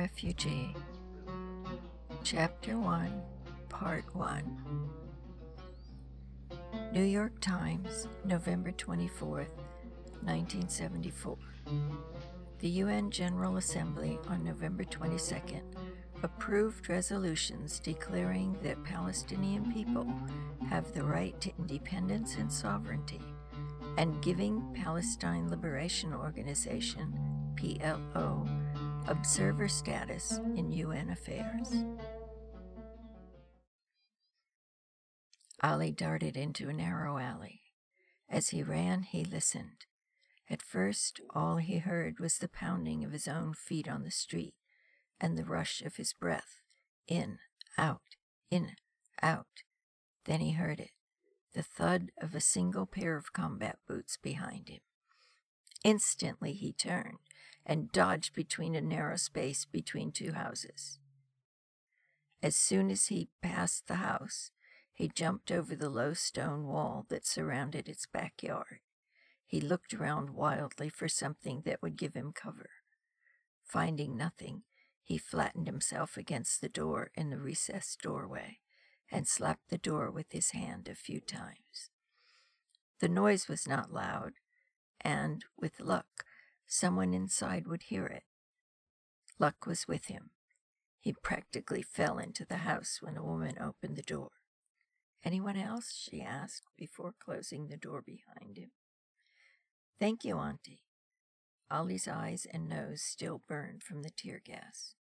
Refugee, Chapter 1, Part 1. New York Times, November 24, 1974. The UN General Assembly on November 22nd approved resolutions declaring that Palestinian people have the right to independence and sovereignty and giving Palestine Liberation Organization, PLO, observer status in UN affairs. Ali darted into a narrow alley. As he ran, he listened. At first, all he heard was the pounding of his own feet on the street and the rush of his breath in, out, in, out. Then he heard it the thud of a single pair of combat boots behind him. Instantly he turned and dodged between a narrow space between two houses. As soon as he passed the house, he jumped over the low stone wall that surrounded its backyard. He looked around wildly for something that would give him cover. Finding nothing, he flattened himself against the door in the recessed doorway and slapped the door with his hand a few times. The noise was not loud, and, with luck, someone inside would hear it. Luck was with him. He practically fell into the house when a woman opened the door. Anyone else? she asked before closing the door behind him. Thank you, Auntie. Ali's eyes and nose still burned from the tear gas.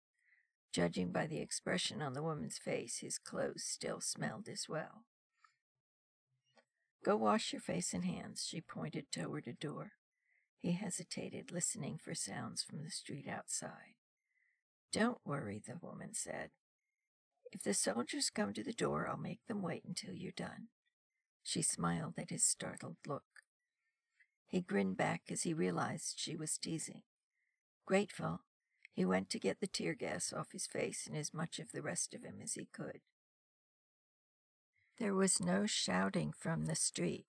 Judging by the expression on the woman's face, his clothes still smelled as well. Go wash your face and hands, she pointed toward a door. He hesitated, listening for sounds from the street outside. Don't worry, the woman said. If the soldiers come to the door, I'll make them wait until you're done. She smiled at his startled look. He grinned back as he realized she was teasing. Grateful, he went to get the tear gas off his face and as much of the rest of him as he could. There was no shouting from the street,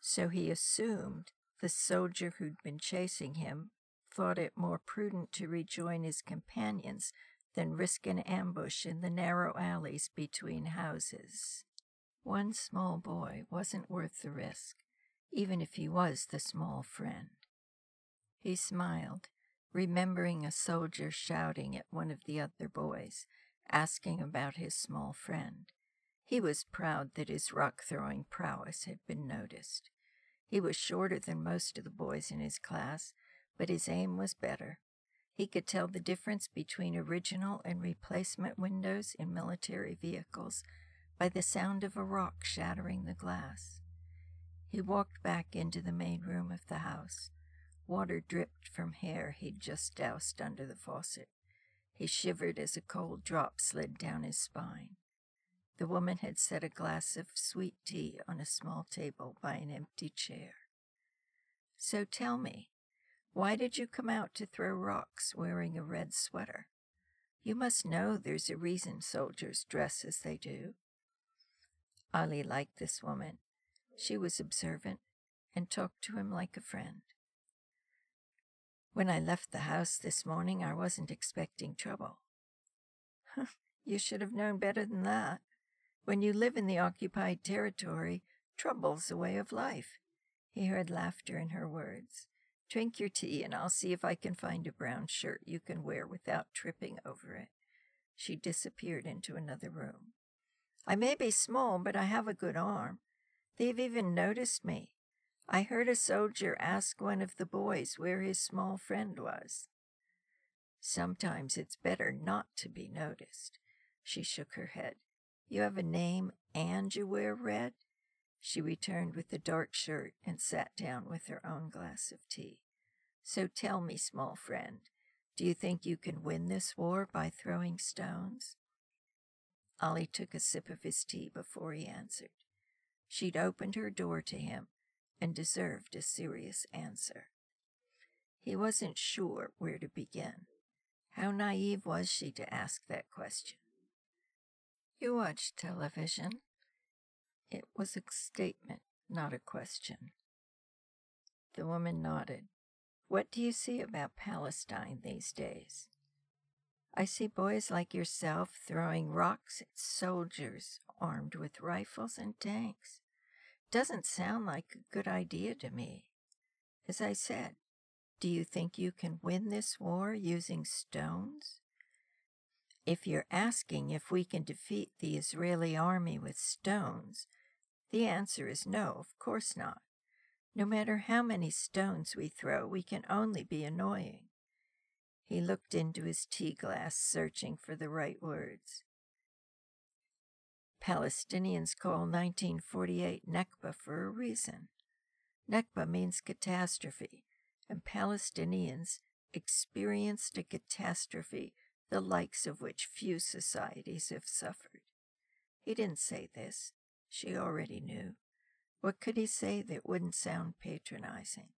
so he assumed the soldier who'd been chasing him thought it more prudent to rejoin his companions than risk an ambush in the narrow alleys between houses. One small boy wasn't worth the risk, even if he was the small friend. He smiled, remembering a soldier shouting at one of the other boys, asking about his small friend. He was proud that his rock throwing prowess had been noticed. He was shorter than most of the boys in his class, but his aim was better. He could tell the difference between original and replacement windows in military vehicles by the sound of a rock shattering the glass. He walked back into the main room of the house. Water dripped from hair he'd just doused under the faucet. He shivered as a cold drop slid down his spine. The woman had set a glass of sweet tea on a small table by an empty chair. So tell me, why did you come out to throw rocks wearing a red sweater? You must know there's a reason soldiers dress as they do. Ali liked this woman. She was observant and talked to him like a friend. When I left the house this morning, I wasn't expecting trouble. you should have known better than that. When you live in the occupied territory, trouble's a way of life. He heard laughter in her words. Drink your tea, and I'll see if I can find a brown shirt you can wear without tripping over it. She disappeared into another room. I may be small, but I have a good arm. They've even noticed me. I heard a soldier ask one of the boys where his small friend was. Sometimes it's better not to be noticed. She shook her head. You have a name and you wear red? She returned with the dark shirt and sat down with her own glass of tea. So tell me, small friend, do you think you can win this war by throwing stones? Ali took a sip of his tea before he answered. She'd opened her door to him and deserved a serious answer. He wasn't sure where to begin. How naive was she to ask that question? You watch television? It was a statement, not a question. The woman nodded. What do you see about Palestine these days? I see boys like yourself throwing rocks at soldiers armed with rifles and tanks. Doesn't sound like a good idea to me. As I said, do you think you can win this war using stones? If you're asking if we can defeat the Israeli army with stones, the answer is no, of course not. No matter how many stones we throw, we can only be annoying. He looked into his tea glass, searching for the right words. Palestinians call 1948 Nakba for a reason. Nakba means catastrophe, and Palestinians experienced a catastrophe the likes of which few societies have suffered. He didn't say this. She already knew. What could he say that wouldn't sound patronizing?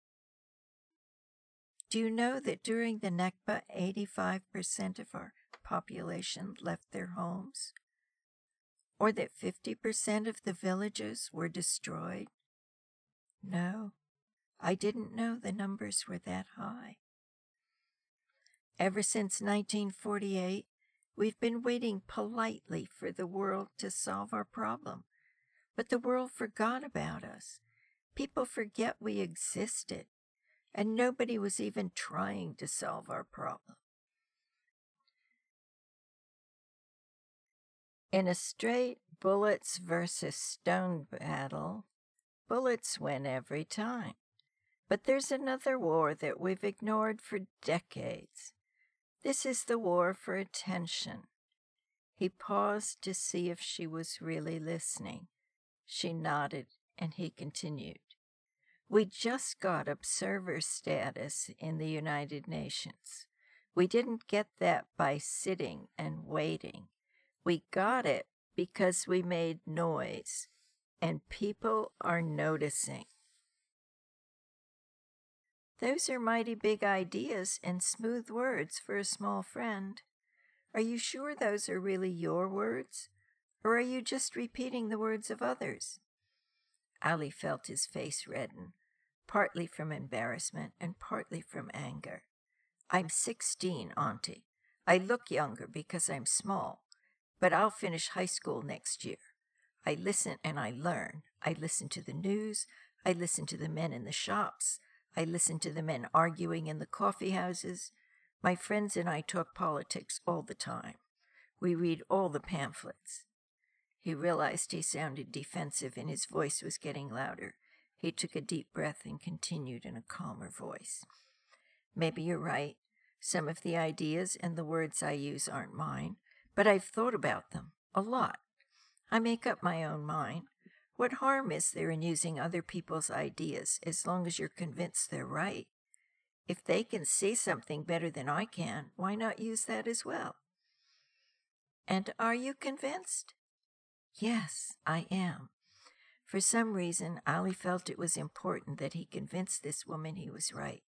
Do you know that during the Nakba, 85% of our population left their homes? Or that 50% of the villages were destroyed? No, I didn't know the numbers were that high. Ever since 1948, we've been waiting politely for the world to solve our problem. But the world forgot about us. People forget we existed and nobody was even trying to solve our problem. In a straight bullets versus stone battle, bullets win every time. But there's another war that we've ignored for decades. This is the war for attention. He paused to see if she was really listening. She nodded, and he continued. We just got observer status in the United Nations. We didn't get that by sitting and waiting. We got it because we made noise, and people are noticing. Those are mighty big ideas and smooth words for a small friend. Are you sure those are really your words? Or are you just repeating the words of others? Ali felt his face redden partly from embarrassment and partly from anger. I'm 16, Auntie. I look younger because I'm small, but I'll finish high school next year. I listen and I learn. I listen to the news. I listen to the men in the shops. I listen to the men arguing in the coffee houses. My friends and I talk politics all the time. We read all the pamphlets. He realized he sounded defensive and his voice was getting louder. He took a deep breath and continued in a calmer voice. Maybe you're right. Some of the ideas and the words I use aren't mine, but I've thought about them a lot. I make up my own mind. What harm is there in using other people's ideas as long as you're convinced they're right? If they can see something better than I can, why not use that as well? And are you convinced? Yes, I am. For some reason, Ali felt it was important that he convince this woman he was right.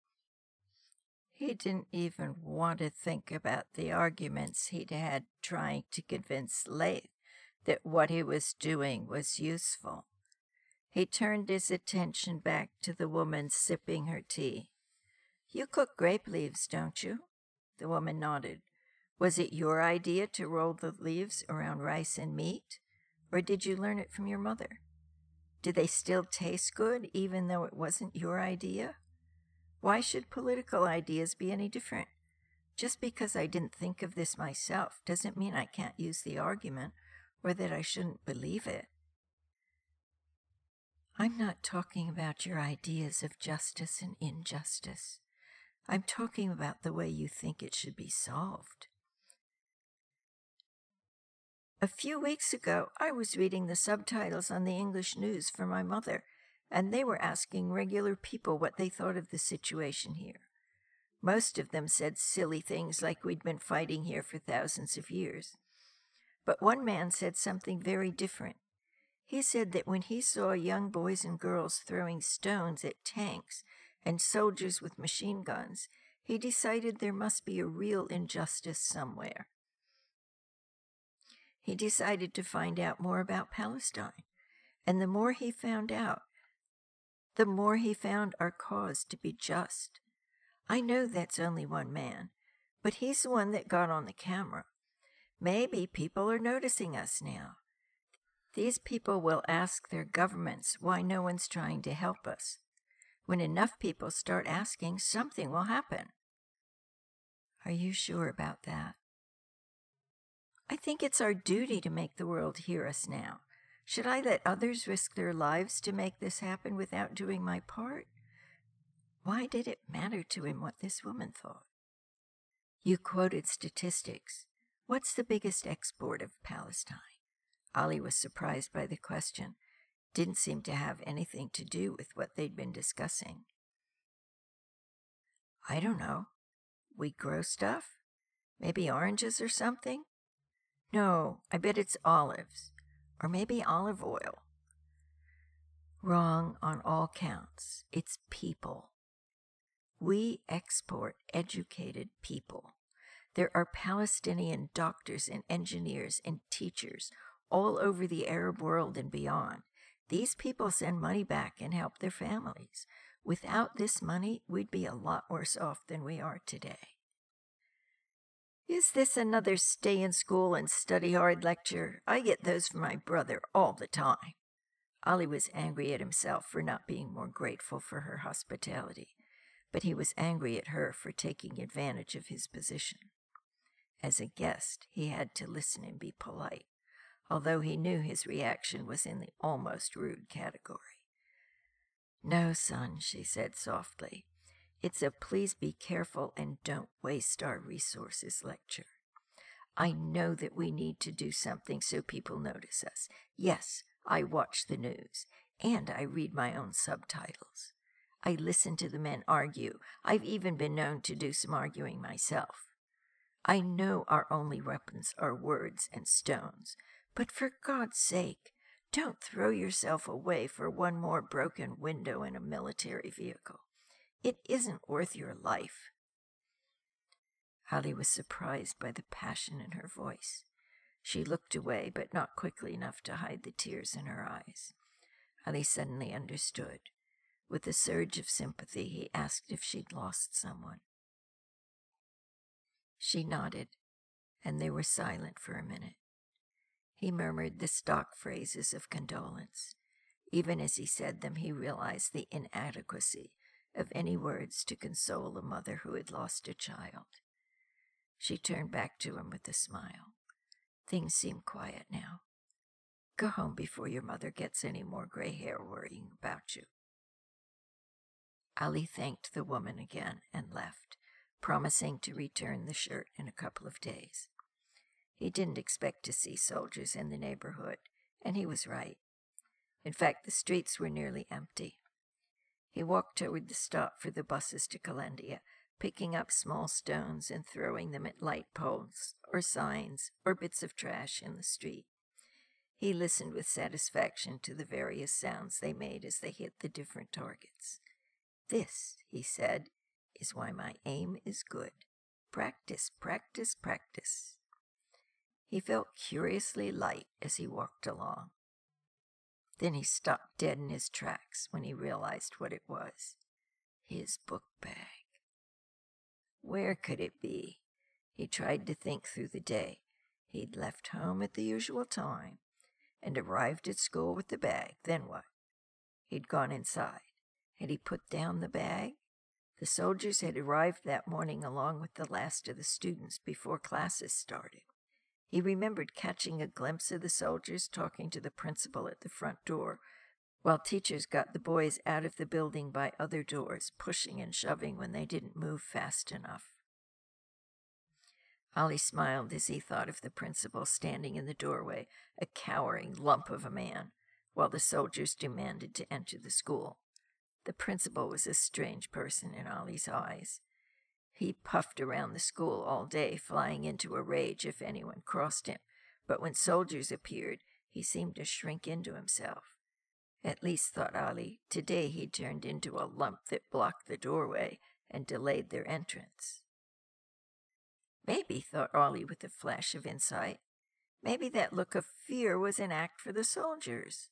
He didn't even want to think about the arguments he'd had trying to convince Laith that what he was doing was useful. He turned his attention back to the woman sipping her tea. You cook grape leaves, don't you? The woman nodded. Was it your idea to roll the leaves around rice and meat, or did you learn it from your mother? Do they still taste good even though it wasn't your idea? Why should political ideas be any different? Just because I didn't think of this myself doesn't mean I can't use the argument or that I shouldn't believe it. I'm not talking about your ideas of justice and injustice. I'm talking about the way you think it should be solved. A few weeks ago, I was reading the subtitles on the English news for my mother, and they were asking regular people what they thought of the situation here. Most of them said silly things like we'd been fighting here for thousands of years. But one man said something very different. He said that when he saw young boys and girls throwing stones at tanks and soldiers with machine guns, he decided there must be a real injustice somewhere he decided to find out more about Palestine. And the more he found out, the more he found our cause to be just. I know that's only one man, But he's the one that got on the camera. Maybe people are noticing us now. These people will ask their governments why no one's trying to help us. When enough people start asking, something will happen. Are you sure about that? I think it's our duty to make the world hear us now. Should I let others risk their lives to make this happen without doing my part? Why did it matter to him what this woman thought? You quoted statistics. What's the biggest export of Palestine? Ali was surprised by the question. Didn't seem to have anything to do with what they'd been discussing. I don't know. We grow stuff? Maybe oranges or something? No, I bet it's olives. Or maybe olive oil. Wrong on all counts. It's people. We export educated people. There are Palestinian doctors and engineers and teachers all over the Arab world and beyond. These people send money back and help their families. Without this money, we'd be a lot worse off than we are today. Is this another stay in school and study hard lecture? I get those from my brother all the time. Ali was angry at himself for not being more grateful for her hospitality, but he was angry at her for taking advantage of his position. As a guest, he had to listen and be polite although he knew his reaction was in the almost rude category. No, son, she said softly. It's a please be careful and don't waste our resources lecture. I know that we need to do something so people notice us. Yes, I watch the news, and I read my own subtitles. I listen to the men argue. I've even been known to do some arguing myself. I know our only weapons are words and stones, but for God's sake, don't throw yourself away for one more broken window in a military vehicle. It isn't worth your life. Ali was surprised by the passion in her voice. She looked away, but not quickly enough to hide the tears in her eyes. Ali suddenly understood. With a surge of sympathy, he asked if she'd lost someone. She nodded, and they were silent for a minute. He murmured the stock phrases of condolence. Even as he said them, he realized the inadequacy of any words to console a mother who had lost a child. She turned back to him with a smile. Things seem quiet now. Go home before your mother gets any more gray hair worrying about you. Ali thanked the woman again and left, promising to return the shirt in a couple of days. He didn't expect to see soldiers in the neighborhood, and he was right. In fact, the streets were nearly empty. He walked toward the stop for the buses to Kalandia, picking up small stones and throwing them at light poles, or signs, or bits of trash in the street. He listened with satisfaction to the various sounds they made as they hit the different targets. This, he said, is why my aim is good. Practice, practice, practice. He felt curiously light as he walked along. Then he stopped dead in his tracks when he realized what it was his book bag. Where could it be? He tried to think through the day. He'd left home at the usual time and arrived at school with the bag. Then what? He'd gone inside. Had he put down the bag? The soldiers had arrived that morning along with the last of the students before classes started. He remembered catching a glimpse of the soldiers talking to the principal at the front door, while teachers got the boys out of the building by other doors, pushing and shoving when they didn't move fast enough. Ali smiled as he thought of the principal standing in the doorway, a cowering lump of a man, while the soldiers demanded to enter the school. The principal was a strange person in Ali's eyes. He puffed around the school all day, flying into a rage if anyone crossed him, but when soldiers appeared, he seemed to shrink into himself. At least, thought Ali, today he turned into a lump that blocked the doorway and delayed their entrance. Maybe, thought Ali with a flash of insight, maybe that look of fear was an act for the soldiers.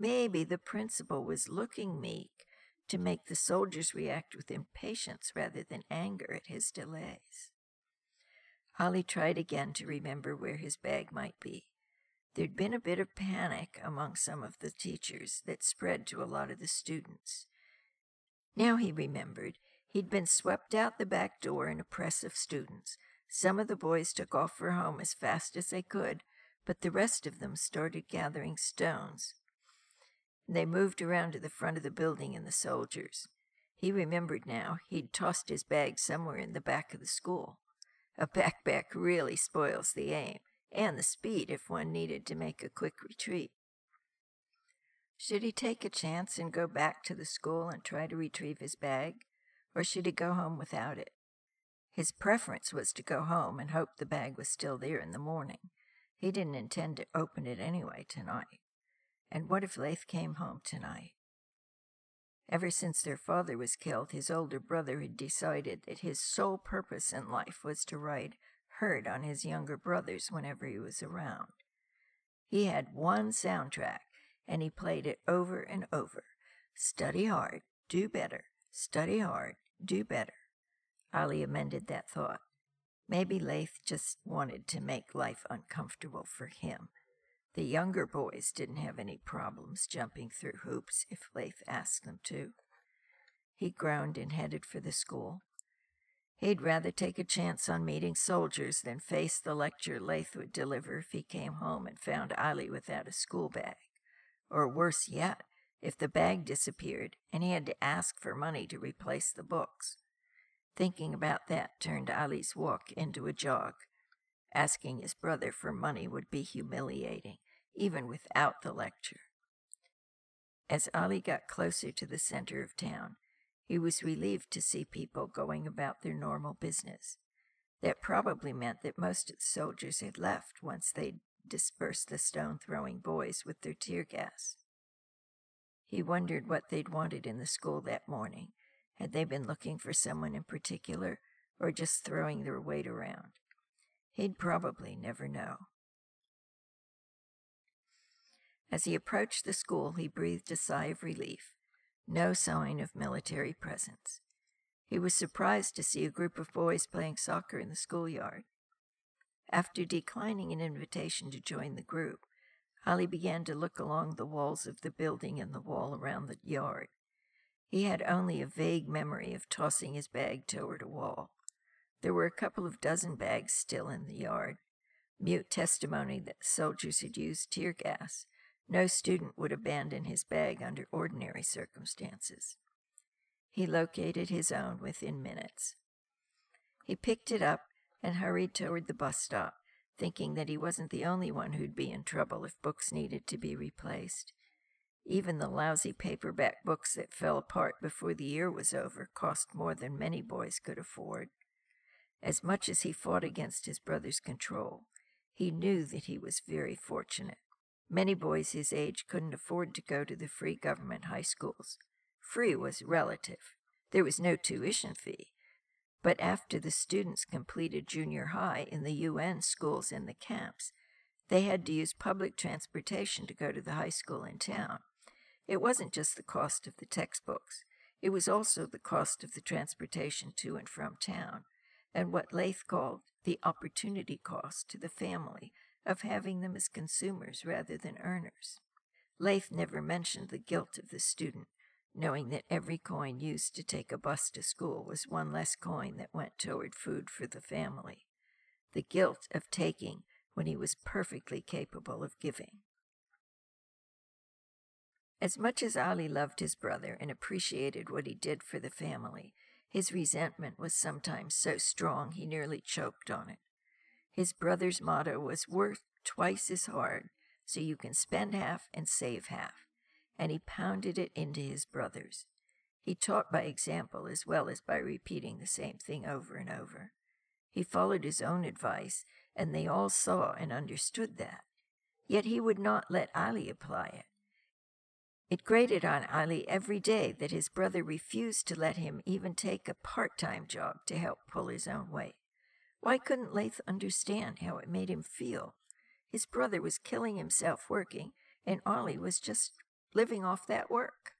Maybe the principal was looking meek to make the soldiers react with impatience rather than anger at his delays. Ali tried again to remember where his bag might be. There'd been a bit of panic among some of the teachers that spread to a lot of the students. Now he remembered he'd been swept out the back door in a press of students. Some of the boys took off for home as fast as they could, but the rest of them started gathering stones. They moved around to the front of the building and the soldiers. He remembered now he'd tossed his bag somewhere in the back of the school. A backpack really spoils the aim and the speed if one needed to make a quick retreat. Should he take a chance and go back to the school and try to retrieve his bag, or should he go home without it? His preference was to go home and hope the bag was still there in the morning. He didn't intend to open it anyway tonight. And what if Laith came home tonight? Ever since their father was killed, his older brother had decided that his sole purpose in life was to ride herd on his younger brothers whenever he was around. He had one soundtrack, and he played it over and over. Study hard, do better. Study hard, do better. Ali amended that thought. Maybe Laith just wanted to make life uncomfortable for him. The younger boys didn't have any problems jumping through hoops if Laith asked them to. He groaned and headed for the school. He'd rather take a chance on meeting soldiers than face the lecture Laith would deliver if he came home and found Ali without a school bag. Or worse yet, if the bag disappeared and he had to ask for money to replace the books. Thinking about that turned Ali's walk into a jog. Asking his brother for money would be humiliating, even without the lecture. As Ali got closer to the center of town, he was relieved to see people going about their normal business. That probably meant that most of the soldiers had left once they'd dispersed the stone throwing boys with their tear gas. He wondered what they'd wanted in the school that morning. Had they been looking for someone in particular, or just throwing their weight around? He'd probably never know. As he approached the school, he breathed a sigh of relief. No sign of military presence. He was surprised to see a group of boys playing soccer in the schoolyard. After declining an invitation to join the group, Ali began to look along the walls of the building and the wall around the yard. He had only a vague memory of tossing his bag toward a wall. There were a couple of dozen bags still in the yard, mute testimony that soldiers had used tear gas. No student would abandon his bag under ordinary circumstances. He located his own within minutes. He picked it up and hurried toward the bus stop, thinking that he wasn't the only one who'd be in trouble if books needed to be replaced. Even the lousy paperback books that fell apart before the year was over cost more than many boys could afford. As much as he fought against his brother's control, he knew that he was very fortunate. Many boys his age couldn't afford to go to the free government high schools. Free was relative. There was no tuition fee. But after the students completed junior high in the UN schools in the camps, they had to use public transportation to go to the high school in town. It wasn't just the cost of the textbooks, it was also the cost of the transportation to and from town, and what Laith called the opportunity cost to the family of having them as consumers rather than earners. Laith never mentioned the guilt of the student, knowing that every coin used to take a bus to school was one less coin that went toward food for the family. The guilt of taking when he was perfectly capable of giving. As much as Ali loved his brother and appreciated what he did for the family, his resentment was sometimes so strong he nearly choked on it. His brother's motto was worth twice as hard, so you can spend half and save half, and he pounded it into his brothers. He taught by example as well as by repeating the same thing over and over. He followed his own advice, and they all saw and understood that. Yet he would not let Ali apply it. It grated on Ali every day that his brother refused to let him even take a part time job to help pull his own weight. Why couldn't Laith understand how it made him feel? His brother was killing himself working, and Ali was just living off that work.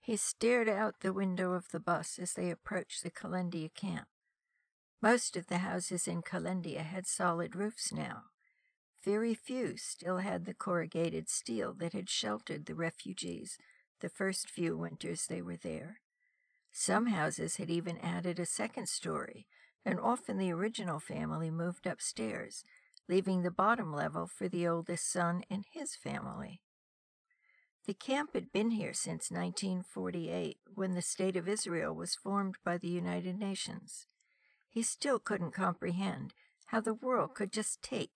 He stared out the window of the bus as they approached the Kalandia camp. Most of the houses in Kalandia had solid roofs now. Very few still had the corrugated steel that had sheltered the refugees the first few winters they were there. Some houses had even added a second story, and often the original family moved upstairs, leaving the bottom level for the oldest son and his family. The camp had been here since 1948, when the State of Israel was formed by the United Nations. He still couldn't comprehend how the world could just take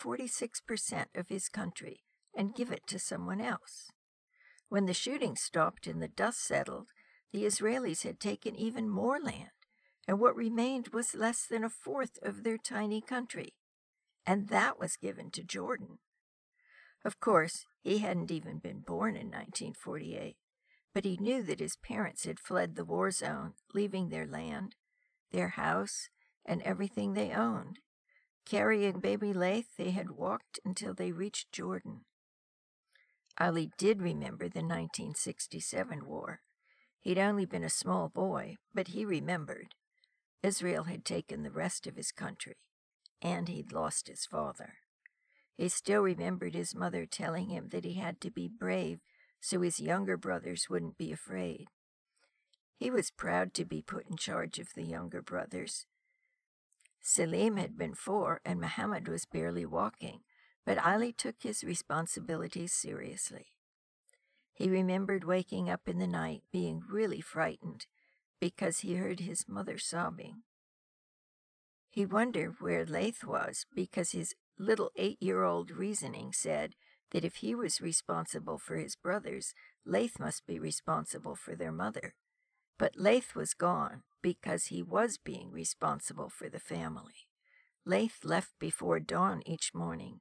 46% of his country and give it to someone else. When the shooting stopped and the dust settled, the Israelis had taken even more land, and what remained was less than a fourth of their tiny country. And that was given to Jordan. Of course, he hadn't even been born in 1948, but he knew that his parents had fled the war zone, leaving their land, their house, and everything they owned. Carrying baby Laith, they had walked until they reached Jordan. Ali did remember the 1967 war. He'd only been a small boy, but he remembered. Israel had taken the rest of his country, and he'd lost his father. He still remembered his mother telling him that he had to be brave so his younger brothers wouldn't be afraid. He was proud to be put in charge of the younger brothers. Selim had been four and Muhammad was barely walking, but Ali took his responsibilities seriously. He remembered waking up in the night being really frightened because he heard his mother sobbing. He wondered where Laith was because his little eight year old reasoning said that if he was responsible for his brothers, Laith must be responsible for their mother. But Laith was gone because he was being responsible for the family. Laith left before dawn each morning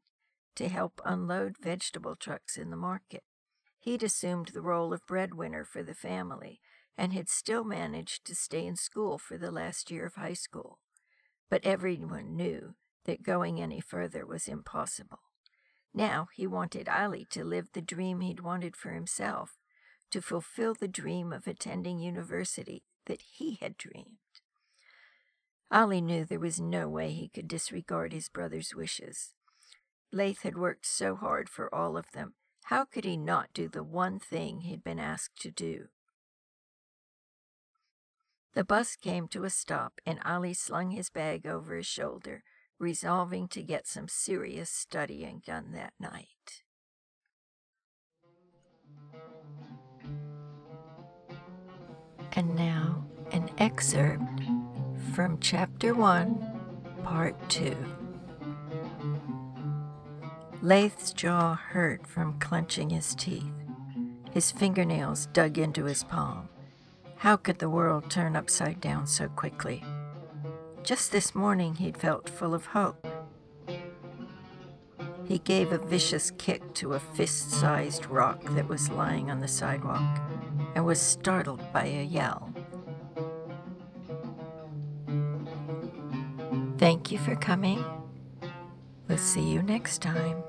to help unload vegetable trucks in the market. He'd assumed the role of breadwinner for the family and had still managed to stay in school for the last year of high school. But everyone knew that going any further was impossible. Now he wanted Ali to live the dream he'd wanted for himself, to fulfill the dream of attending university that he had dreamed. Ali knew there was no way he could disregard his brother's wishes. Laith had worked so hard for all of them, how could he not do the one thing he'd been asked to do? The bus came to a stop, and Ali slung his bag over his shoulder, resolving to get some serious studying done that night. And now, an excerpt from Chapter 1, Part 2. Laith's jaw hurt from clenching his teeth. His fingernails dug into his palm. How could the world turn upside down so quickly? Just this morning he'd felt full of hope. He gave a vicious kick to a fist sized rock that was lying on the sidewalk and was startled by a yell. Thank you for coming. We'll see you next time.